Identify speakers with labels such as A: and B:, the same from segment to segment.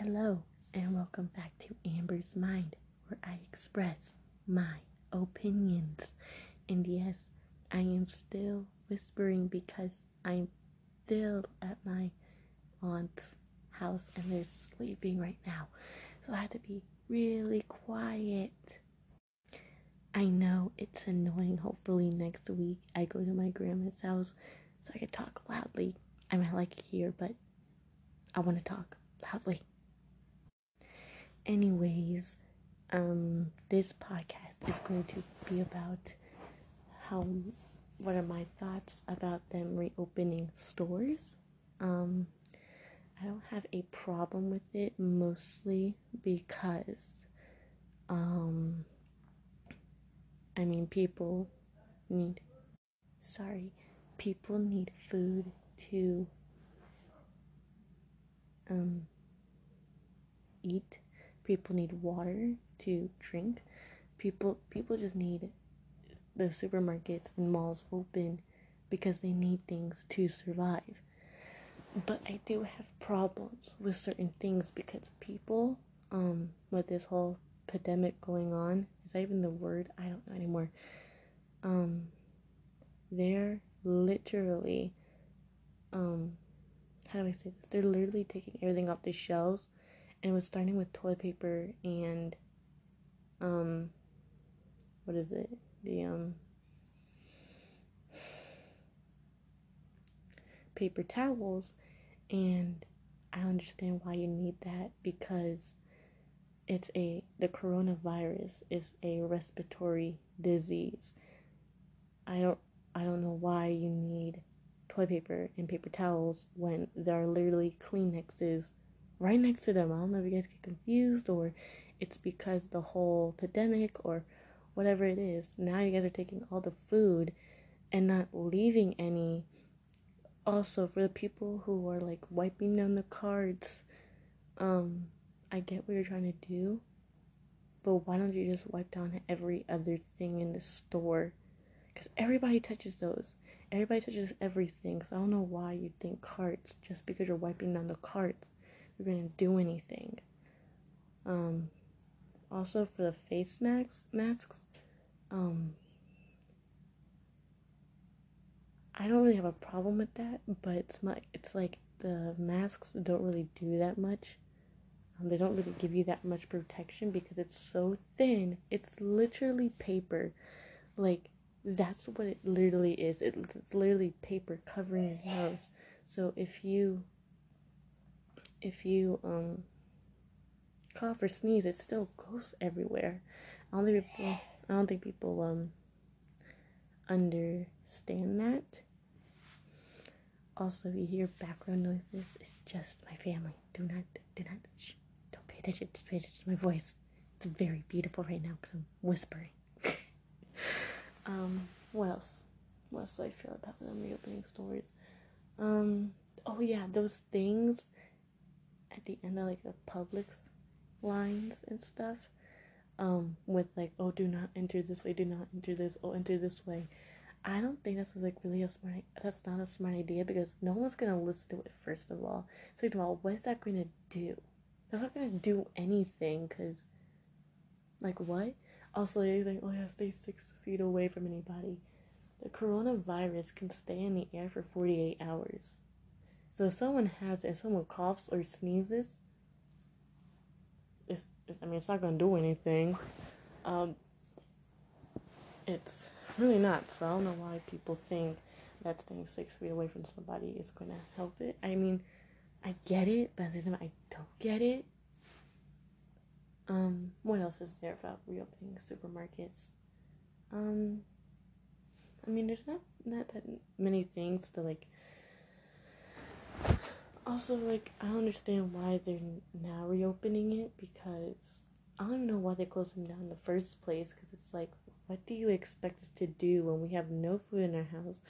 A: Hello, and welcome back to Amber's Mind, where I express my opinions. And yes, I am still whispering because I'm still at my aunt's house and they're sleeping right now. So I have to be really quiet. I know it's annoying. Hopefully, next week I go to my grandma's house so I can talk loudly. I might like it here, but I want to talk loudly. Anyways, um, this podcast is going to be about how what are my thoughts about them reopening stores. Um, I don't have a problem with it mostly because um I mean people need sorry, people need food to um eat people need water to drink. People people just need the supermarkets and malls open because they need things to survive. But i do have problems with certain things because people um with this whole pandemic going on is that even the word? I don't know anymore. Um they're literally um how do i say this? They're literally taking everything off the shelves and it was starting with toilet paper and um what is it? The um paper towels. And i understand why you need that because it's a the coronavirus is a respiratory disease. I don't i don't know why you need toilet paper and paper towels when there are literally kleenexes right next to them. I don't know if you guys get confused or it's because the whole pandemic or whatever it is. Now you guys are taking all the food and not leaving any. Also, for the people who are like wiping down the cards, um, I get what you're trying to do, but why don't you just wipe down every other thing in the store? Because everybody touches those. Everybody touches everything. So I don't know why you think carts just because you're wiping down the carts you're gonna do anything. Um, also for the face masks, masks, um, I don't really have a problem with that, but it's my, it's like the masks don't really do that much. Um, they don't really give you that much protection because it's so thin. It's literally paper, like that's what it literally is. It, it's literally paper covering your nose. So if you if you um cough or sneeze, it still goes everywhere. I don't think people I don't think people um understand that. Also, if you hear background noises, it's just my family. Do not, do not, shh, don't pay attention. Just pay attention to my voice. It's very beautiful right now because I'm whispering. um, what else? What else do I feel about them reopening stores? Um, oh yeah, those things at the end of like the Publix lines and stuff um with like oh do not enter this way do not enter this oh enter this way. I don't think that's like really a smart that's not a smart idea because no one's gonna listen to it first of all. Second of all what is that gonna do? That's not gonna do anything because like what? Also he's like oh yeah stay six feet away from anybody. The coronavirus can stay in the air for 48 hours so if someone has, if someone coughs or sneezes, it's, it's I mean, it's not gonna do anything. Um, it's really not. So I don't know why people think that staying six feet away from somebody is gonna help it. I mean, I get it, but I don't get it. Um, what else is there about reopening supermarkets? Um, I mean, there's not not that many things to like also like I understand why they're now reopening it because I don't even know why they closed them down in the first place because it's like what do you expect us to do when we have no food in our house?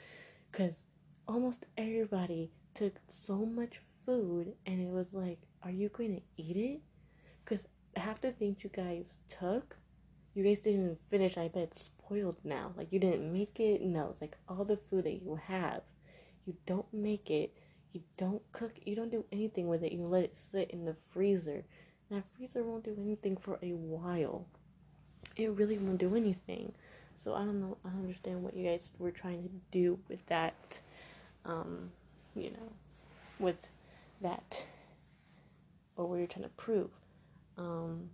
A: Because almost everybody took so much food and it was like are you going to eat it? Because half the things you guys took you guys didn't even finish. I bet it's spoiled now. Like you didn't make it. No it's like all the food that you have you don't make it You don't cook, you don't do anything with it. You let it sit in the freezer. That freezer won't do anything for a while. It really won't do anything. So I don't know. I don't understand what you guys were trying to do with that. Um, you know, with that, or what you're trying to prove. Um,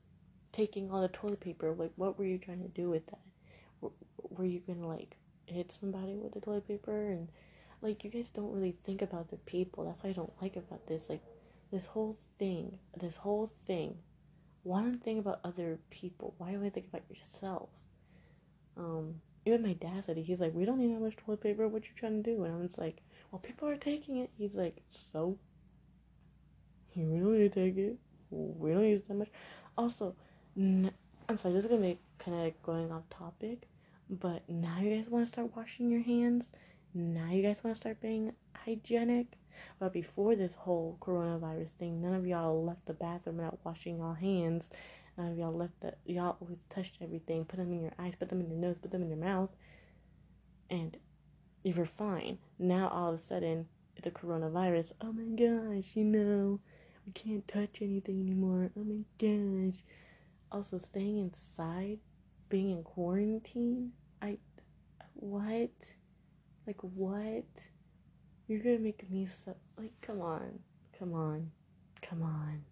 A: taking all the toilet paper. Like, what were you trying to do with that? Were, you gonna like hit somebody with the toilet paper and like you guys don't really think about the people. That's what I don't like about this. Like this whole thing, this whole thing. Why don't think about other people? Why do I think about yourselves? Um, even my dad said it. He's like, we don't need that much toilet paper. What you trying to do? And I'm just like, well, people are taking it. He's like, so we don't need to take it. We don't use that much. Also, n- I'm sorry. This is gonna be kind of going off topic, but now you guys want to start washing your hands now you guys want to start being hygienic? But before this whole coronavirus thing, none of y'all left the bathroom without washing y'all hands. None of y'all left the y'all always touched everything, put them in your eyes, put them in your nose, put them in your mouth, and you were fine. Now all of a sudden, it's a coronavirus. Oh my gosh, you know, we can't touch anything anymore. Oh my gosh. Also, staying inside, being in quarantine. I, what? Like, what? You're gonna make me so. Like, come on. Come on. Come on.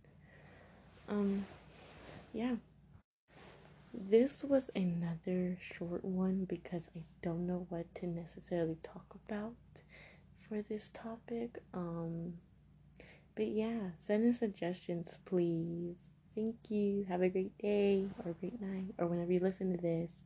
A: Um, yeah. This was another short one because I don't know what to necessarily talk about for this topic. Um, but yeah, send in suggestions, please. Thank you. Have a great day or a great night or whenever you listen to this.